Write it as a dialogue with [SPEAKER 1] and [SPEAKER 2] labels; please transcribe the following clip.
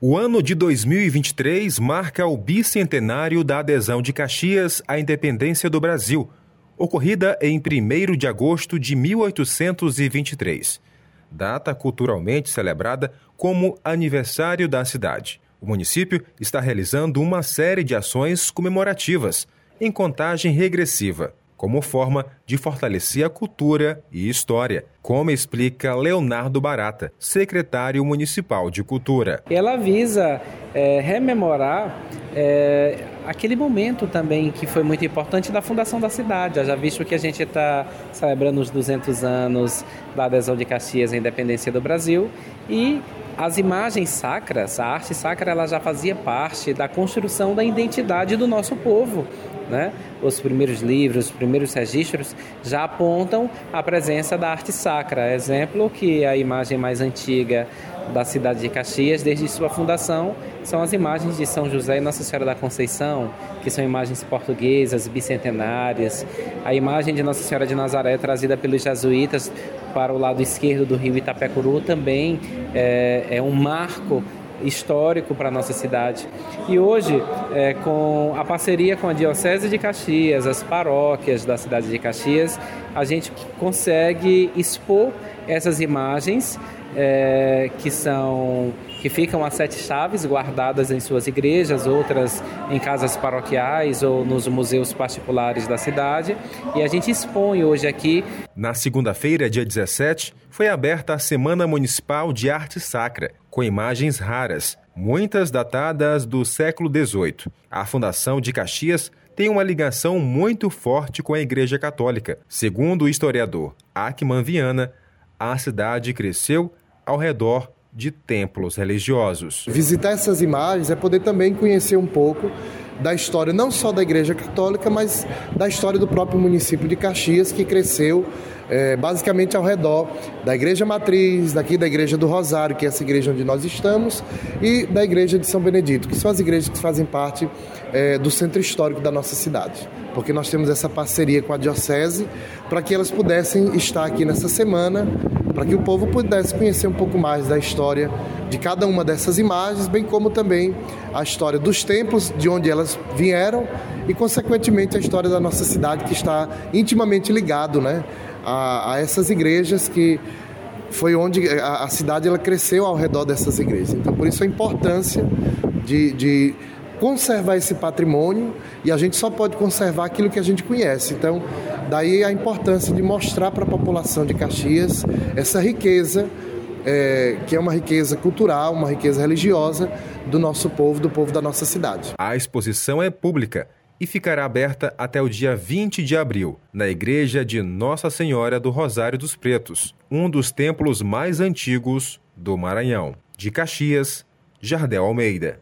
[SPEAKER 1] O ano de 2023 marca o bicentenário da adesão de Caxias à independência do Brasil, ocorrida em 1 de agosto de 1823. Data culturalmente celebrada como aniversário da cidade. O município está realizando uma série de ações comemorativas em contagem regressiva como forma de fortalecer a cultura e história, como explica Leonardo Barata, secretário municipal de Cultura.
[SPEAKER 2] Ela visa é, rememorar é, aquele momento também que foi muito importante da fundação da cidade. Já visto que a gente está celebrando os 200 anos da adesão de Caxias à independência do Brasil e as imagens sacras, a arte sacra, ela já fazia parte da construção da identidade do nosso povo. Né? Os primeiros livros, os primeiros registros já apontam a presença da arte sacra. Exemplo que a imagem mais antiga da cidade de Caxias, desde sua fundação, são as imagens de São José e Nossa Senhora da Conceição, que são imagens portuguesas, bicentenárias. A imagem de Nossa Senhora de Nazaré, trazida pelos jesuítas para o lado esquerdo do rio Itapecuru, também é, é um marco histórico para a nossa cidade. E hoje, é, com a parceria com a Diocese de Caxias, as paróquias da cidade de Caxias, a gente consegue expor essas imagens é, que são que ficam as sete chaves guardadas em suas igrejas, outras em casas paroquiais ou nos museus particulares da cidade. E a gente expõe hoje aqui.
[SPEAKER 1] Na segunda-feira, dia 17, foi aberta a Semana Municipal de Arte Sacra, com imagens raras, muitas datadas do século XVIII. A Fundação de Caxias tem uma ligação muito forte com a Igreja Católica. Segundo o historiador Ackman Viana, a cidade cresceu ao redor de templos religiosos.
[SPEAKER 3] Visitar essas imagens é poder também conhecer um pouco da história não só da Igreja Católica, mas da história do próprio município de Caxias, que cresceu é, basicamente ao redor da Igreja Matriz, daqui da Igreja do Rosário, que é essa igreja onde nós estamos, e da Igreja de São Benedito, que são as igrejas que fazem parte é, do centro histórico da nossa cidade. Porque nós temos essa parceria com a Diocese para que elas pudessem estar aqui nessa semana para que o povo pudesse conhecer um pouco mais da história de cada uma dessas imagens, bem como também a história dos templos de onde elas vieram e, consequentemente, a história da nossa cidade que está intimamente ligado, né, a, a essas igrejas que foi onde a, cidade ela cresceu ao redor dessas igrejas. Então, por isso a importância de, de conservar esse patrimônio e a gente só pode conservar aquilo que a gente conhece. Então, daí a importância de mostrar para a população de Caxias essa riqueza, é, que é uma riqueza cultural, uma riqueza religiosa do nosso povo, do povo da nossa cidade.
[SPEAKER 1] A exposição é pública e ficará aberta até o dia 20 de abril, na Igreja de Nossa Senhora do Rosário dos Pretos, um dos templos mais antigos do Maranhão. De Caxias, Jardel Almeida.